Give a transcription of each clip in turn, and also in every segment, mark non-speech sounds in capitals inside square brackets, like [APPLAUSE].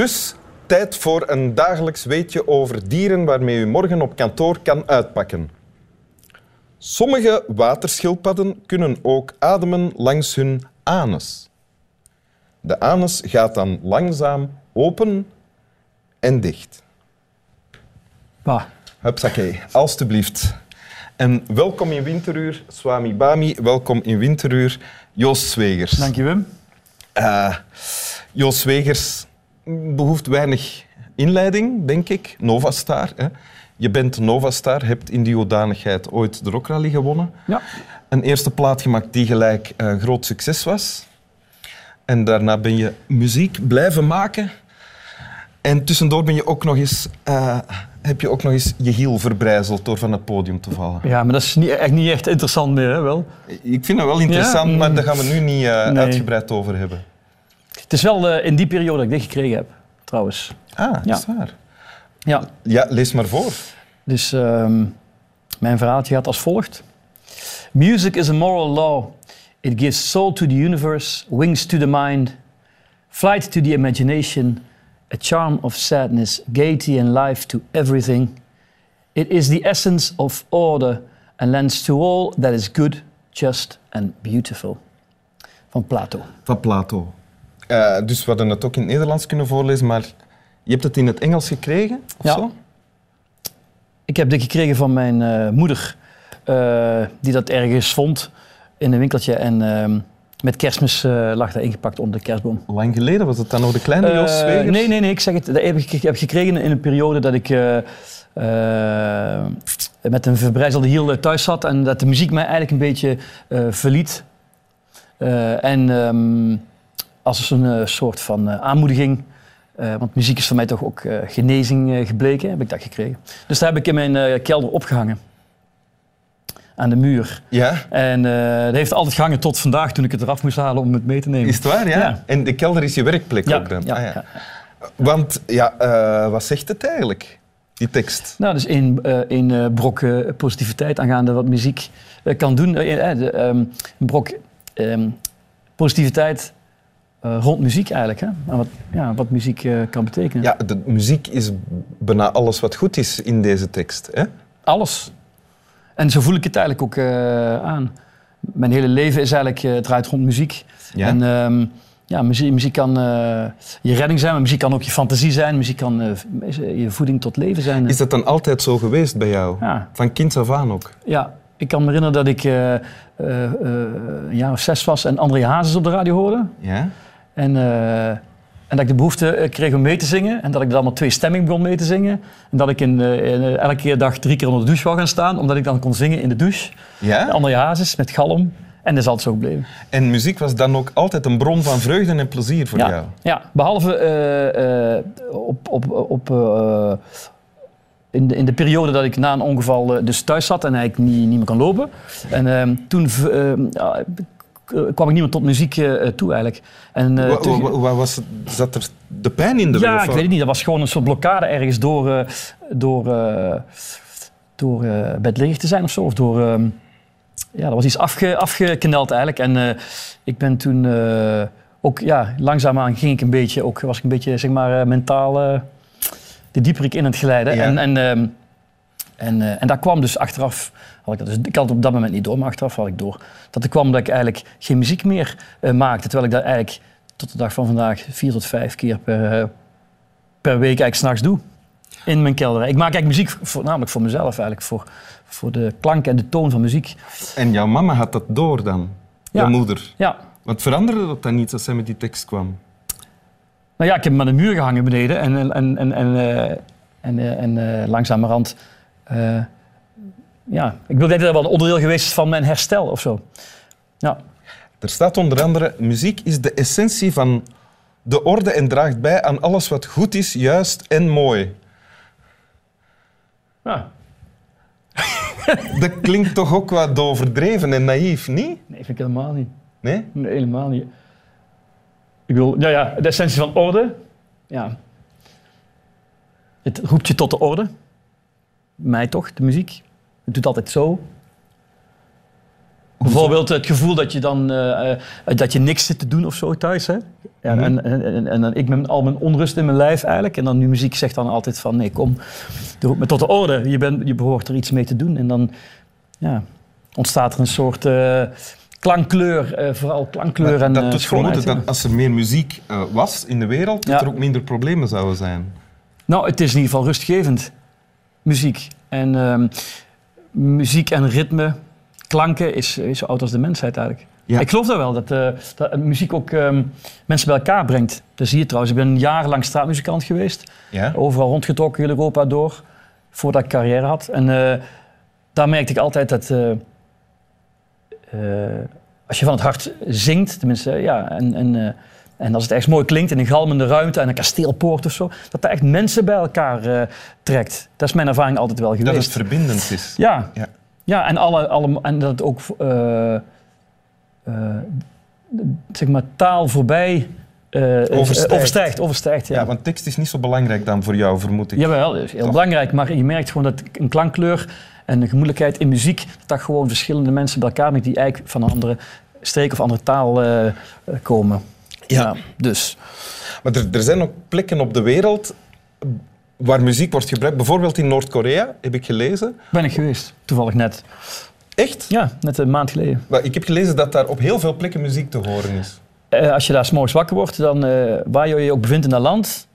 Dus tijd voor een dagelijks weetje over dieren waarmee u morgen op kantoor kan uitpakken. Sommige waterschildpadden kunnen ook ademen langs hun anus. De anus gaat dan langzaam open en dicht. Bah. Hupsakee, alstublieft. En welkom in Winteruur, Swami Bami. Welkom in Winteruur, Joost Zwegers. Dank je, Wim. Uh, Joost Zwegers behoeft weinig inleiding, denk ik. Novastar. Hè. Je bent Novastar, hebt in die hoedanigheid ooit de Rock Rally gewonnen. Ja. Een eerste plaat gemaakt die gelijk uh, groot succes was. En daarna ben je muziek blijven maken. En tussendoor ben je ook nog eens, uh, heb je ook nog eens je hiel verbrijzeld door van het podium te vallen. Ja, maar dat is niet, echt niet echt interessant meer, hè, wel? Ik vind dat wel interessant, ja? maar daar gaan we nu niet uh, nee. uitgebreid over hebben. Het is wel uh, in die periode dat ik dit gekregen heb, trouwens. Ah, ja. is waar? Ja. Ja, lees maar voor. Dus um, mijn verhaaltje gaat als volgt. Music is a moral law. It gives soul to the universe, wings to the mind, flight to the imagination, a charm of sadness, gaiety and life to everything. It is the essence of order and lends to all that is good, just and beautiful. Van Plato. Van Plato. Uh, dus we hadden het ook in het Nederlands kunnen voorlezen, maar je hebt het in het Engels gekregen? Of ja. Zo? Ik heb dit gekregen van mijn uh, moeder, uh, die dat ergens vond in een winkeltje. En uh, met kerstmis lag dat ingepakt onder de kerstboom. Lang geleden? Was het dan nog de kleine Zwegers? Nee, nee, nee. Ik zeg het. Dat heb ik heb gekregen in een periode dat ik met een verbrijzelde hiel thuis zat. En dat de muziek mij eigenlijk een beetje verliet. en um, als een soort van aanmoediging uh, want muziek is voor mij toch ook uh, genezing uh, gebleken, heb ik dat gekregen. Dus daar heb ik in mijn kelder opgehangen. Aan de muur. Ja? En dat heeft altijd gehangen tot vandaag, toen ik het eraf moest halen om het mee te nemen. Is het waar, ja? ja. En de kelder is je werkplek ja, ook dan? Ja, ah, ja. Want, ja, wat zegt het eigenlijk, die tekst? Nou, dus één, één brok positiviteit aangaande wat muziek kan doen. De, een brok um, positiviteit uh, rond muziek eigenlijk. Hè? En wat, ja, wat muziek uh, kan betekenen. Ja, de muziek is bijna alles wat goed is in deze tekst. Hè? Alles. En zo voel ik het eigenlijk ook uh, aan. Mijn hele leven is eigenlijk, draait rond muziek. Ja. En um, ja, muziek, muziek kan je redding zijn, maar muziek kan ook je fantasie zijn. Muziek kan je voeding tot leven zijn. Is dat dan altijd zo geweest bij jou? Ja. Van kind af aan ook? Ja, ik kan me herinneren dat ik een jaar of zes was en André Hazes op de radio hoorde. Ja. En, uh, en dat ik de behoefte kreeg om mee te zingen. En dat ik dan met twee stemming begon mee te zingen. En dat ik in, uh, in, elke keer dag drie keer onder de douche wou gaan staan. Omdat ik dan kon zingen in de douche. Ja? Andere hazes met galm. En dat is altijd zo gebleven. En muziek was dan ook altijd een bron van vreugde en plezier voor ja, jou? Ja, behalve uh, op... op, op in de, in de, periode dat ik na een ongeval dus thuis zat en eigenlijk niet, niet meer kan lopen. En uh, toen uh, kwam ik niet meer tot muziek uh, toe eigenlijk. En, uh, Waar was het, zat er de pijn in de Ja, weg, ik weet het niet. Dat was gewoon een soort blokkade ergens door, door, door te zijn of zo. Of door, ehm, ja, dat was iets afge, afgekneld eigenlijk. En ik ben toen ook, ja, langzaamaan ging ik een beetje, ook, was ik een beetje, zeg maar, mentaal de dieper ik in het glijden. Ja. En, en, ehm, en, uh, en daar kwam dus achteraf, had ik, dat dus, ik had het op dat moment niet door, maar achteraf had ik door. Dat er kwam dat ik eigenlijk geen muziek meer uh, maakte. Terwijl ik dat eigenlijk tot de dag van vandaag vier tot vijf keer per, uh, per week eigenlijk s'nachts doe. In mijn kelder. Ik maak eigenlijk muziek voornamelijk voor mezelf eigenlijk. Voor, voor de klank en de toon van muziek. En jouw mama had dat door dan? Ja. Jouw moeder? Ja. Wat veranderde dat dan niet als zij met die tekst kwam? Nou ja, ik heb hem aan de muur gehangen beneden. En, en, en, en, en, en, en langzamerhand... Uh, ja, ik wil dat het wel een onderdeel geweest is van mijn herstel of zo. Ja. Er staat onder andere: muziek is de essentie van de orde en draagt bij aan alles wat goed is, juist en mooi. Ja. dat klinkt toch ook wat overdreven en naïef, niet? Nee, vind ik helemaal niet. Nee? Nee, helemaal niet. Ik wil, ja, ja, de essentie van orde. Ja. Het roept je tot de orde mij toch, de muziek. Het doet altijd zo. Bijvoorbeeld het gevoel dat je dan eh, dat je niks zit te doen of zo thuis. Hè? Ja, Mhm. en, en, en, en dan ik met al mijn onrust in mijn lijf eigenlijk. En dan nu muziek zegt dan altijd van nee, kom, roep me tot de orde. Je, bent, je behoort er iets mee te doen. En dan ja, ontstaat er een soort eh, klankkleur, eh, vooral klankkleur en dat doet vermoeden ja. dat als er meer muziek was in de wereld, dat Ja. er ook minder problemen zouden zijn. Nou, het is in ieder geval rustgevend, muziek. En ehm, muziek en ritme, klanken, is, is zo oud als de mensheid eigenlijk. Ja. Ik geloof dat wel, dat, eh, dat muziek ook ehm, mensen bij elkaar brengt. Dat zie je trouwens. Ik ben jarenlang straatmuzikant geweest. Ja? Overal rondgetrokken, heel Europa door. Voordat ik carrière had. En eh, daar merkte ik altijd dat... eh, als je van het hart zingt, tenminste, ja, en, en, en als het echt mooi klinkt in een galmende ruimte en een kasteelpoort of zo, dat daar echt mensen bij elkaar eh, trekt. Dat is mijn ervaring altijd wel geweest. Dat het verbindend is. Ja, Ja. ja. en, alle, alle, en dat het ook eh, zeg maar, taal voorbij Overstijgt. overstijgt. overstijgt ja. Ja, want tekst is niet zo belangrijk dan voor jou, vermoed ik. Jawel, dat is heel Toch? belangrijk. Maar je merkt gewoon dat een klankkleur en een gemoedelijkheid in muziek, dat gewoon verschillende mensen bij elkaar brengt die eigenlijk van een andere streek of andere taal komen. Ja. dus. Maar er, er zijn ook plekken op de wereld waar muziek wordt gebruikt. Bijvoorbeeld in Noord-Korea, heb ik gelezen. Ben ik geweest, toevallig net. Echt? Ja, net een maand geleden. Maar ik heb gelezen dat daar op heel veel plekken muziek te horen is. Eh, als je daar s'morgens wakker wordt, dan eh, waar je je ook bevindt in dat land,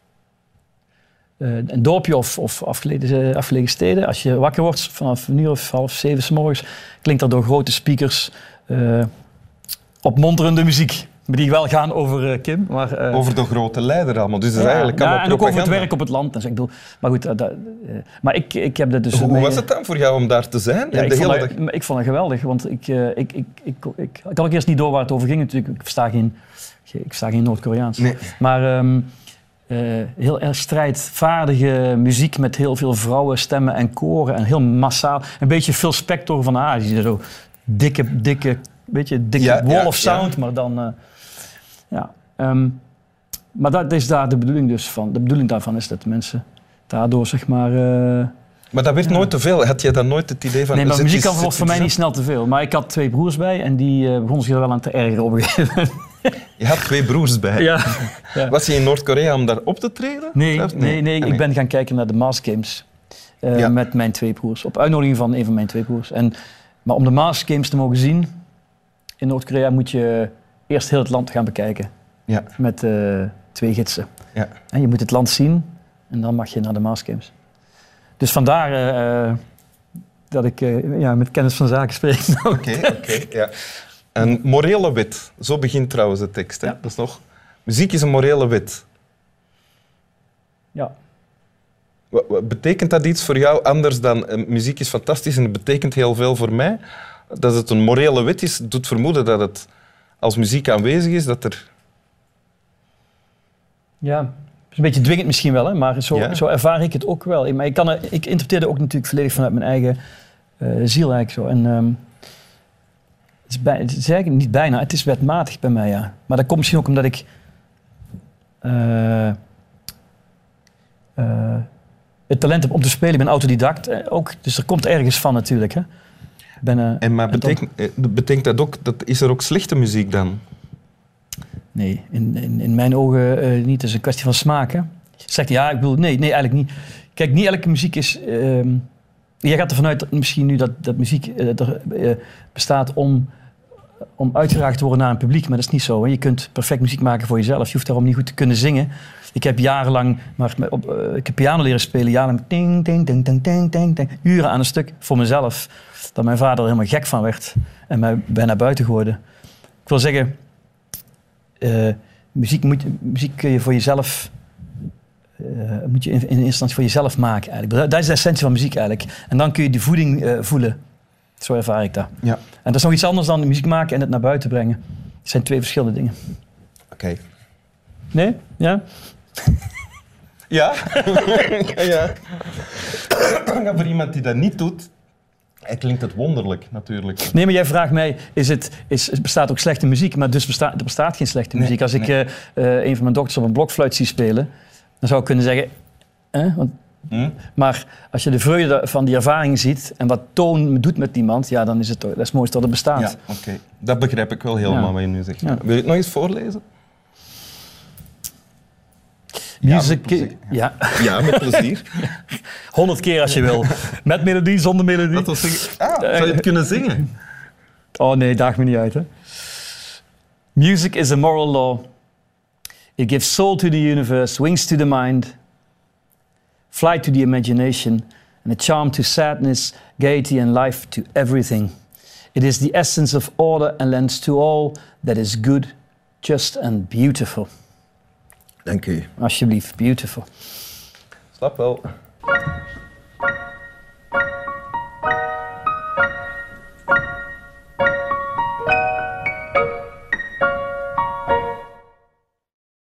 eh, een dorpje of, of afgelegen, afgelegen steden, als je wakker wordt vanaf een uur of half zeven s'morgens, klinkt er door grote speakers opmonterende muziek. Maar die wel gaan over eh, Kim. Maar, eh, Over de grote leider allemaal. Dus dat is ja, eigenlijk ja, allemaal en ook over het werk op het land. Dus ik bedoel, maar goed, eh, dat, maar ik, ik heb dat dus... Hoe mee- was het dan voor jou om daar te zijn? Ja, ik, de vond hele dat, dag... ik vond het geweldig, want ik, ik, ik, ik, ik, ik, ik had ook eerst niet door waar het over ging natuurlijk. Ik versta geen, ik versta geen Noord-Koreaans. Nee. Maar ehm, eh, heel erg strijdvaardige muziek met heel veel vrouwenstemmen en koren en heel massaal. Een beetje Phil Spector van Azië, zo dikke, dikke, beetje dikke Ja, wall ja, of sound, maar dan... ja, ehm, maar dat is daar de bedoeling dus van. De bedoeling daarvan is dat mensen daardoor zeg maar... eh, Maar dat werd nooit te veel. Had jij dan nooit het idee van... Nee, maar muziek zit voor mij niet snel te veel. Maar ik had twee broers bij en die eh, begonnen zich er wel aan te ergeren op een gegeven moment. aan? [LAUGHS] Je had twee broers bij. Ja. ja. [LAUGHS] Was je in Noord-Korea om daar op te treden? Nee, nee, nee, Ah, ik ben gaan kijken naar de Mars Games eh, Ja. met mijn twee broers. Op uitnodiging van een van mijn twee broers. En, maar om de Mars Games te mogen zien in Noord-Korea moet je eerst heel het land gaan bekijken. Ja. Met eh, twee gidsen. Ja. En je moet het land zien en dan mag je naar de Mars Games. Dus vandaar eh, eh, dat ik ja, met kennis van zaken spreek. [LAUGHS] Oké, oké. ja. Een morele wet. Zo begint trouwens de tekst. Hè? Ja. Dat is nog... Muziek is een morele wet. ja. Wat, betekent dat iets voor jou anders dan muziek is fantastisch en het betekent heel veel voor mij? Dat het een morele wet is, doet vermoeden dat het als muziek aanwezig is, dat er... Ja, is een beetje dwingend misschien wel, hè? maar zo, Ja. zo ervaar ik het ook wel. Maar ik, kan er, ik interpreteer het ook natuurlijk volledig vanuit mijn eigen eh, ziel eigenlijk zo. En, ehm, het, is bij, het is eigenlijk niet bijna, het is wetmatig bij mij, ja. Maar dat komt misschien ook omdat ik eh, eh, het talent heb om te spelen. Ik ben autodidact ook, dus er komt ergens van natuurlijk. Hè. Eh, En maar betekent, eh, betekent dat ook, dat is er ook slechte muziek dan? Nee, in, in, in mijn ogen eh, niet. Het is een kwestie van smaak. Hè? Zegt ja, ik bedoel, nee, nee, eigenlijk niet. Kijk, niet elke muziek is. ehm jij gaat ervan uit dat misschien nu dat, dat muziek er bestaat om, om uitgeraakt te worden naar een publiek, maar dat is niet zo. Hè? Je kunt perfect muziek maken voor jezelf. Je hoeft daarom niet goed te kunnen zingen. Ik heb jarenlang, maar op, eh, ik heb piano leren spelen, jarenlang ding, ding, ding, ding, ding, ding, ding, uren aan een stuk voor mezelf. Dat mijn vader er helemaal gek van werd en mij bijna buiten gooide. Ik wil zeggen, eh, muziek, moet, muziek kun je voor jezelf. eh, moet je in, in instantie voor jezelf maken eigenlijk. Dat, is de essentie van muziek eigenlijk. En dan kun je die voeding voelen. Zo ervaar ik dat. Ja. En dat is nog iets anders dan muziek maken en het naar buiten brengen. Het zijn twee verschillende dingen. Oké. Nee? Ja? [LAUGHS] [LAUGHS] Ja? ja, voor iemand die dat niet doet, het klinkt het wonderlijk natuurlijk. Nee, maar jij vraagt mij, is het, is, er bestaat ook slechte muziek? Maar dus bestaat, er bestaat geen slechte Nee, muziek. Als ik nee. eh, eh, een van mijn dochters op een blokfluit zie spelen, dan zou ik kunnen zeggen, eh, want Maar als je de vreugde van die ervaring ziet en wat toon doet met iemand, ja, dan is het dat is het mooiste dat er bestaat. Ja, oké. Dat begrijp ik wel helemaal Ja. wat je nu zegt. Ja. Wil je het nog eens voorlezen? Music, met plezier, ja, Ja, met plezier. [LAUGHS] honderd keer als je wil. Met melodie, zonder melodie. Dat was. Ah, zou je het kunnen zingen? Oh nee, daag me niet uit. Hè. Music is a moral law. It gives soul to the universe, wings to the mind, flight to the imagination, and a charm to sadness, gaiety, and life to everything. It is the essence of order and lends to all that is good, just, and beautiful. Dank u. Alsjeblieft, beautiful. Slap wel.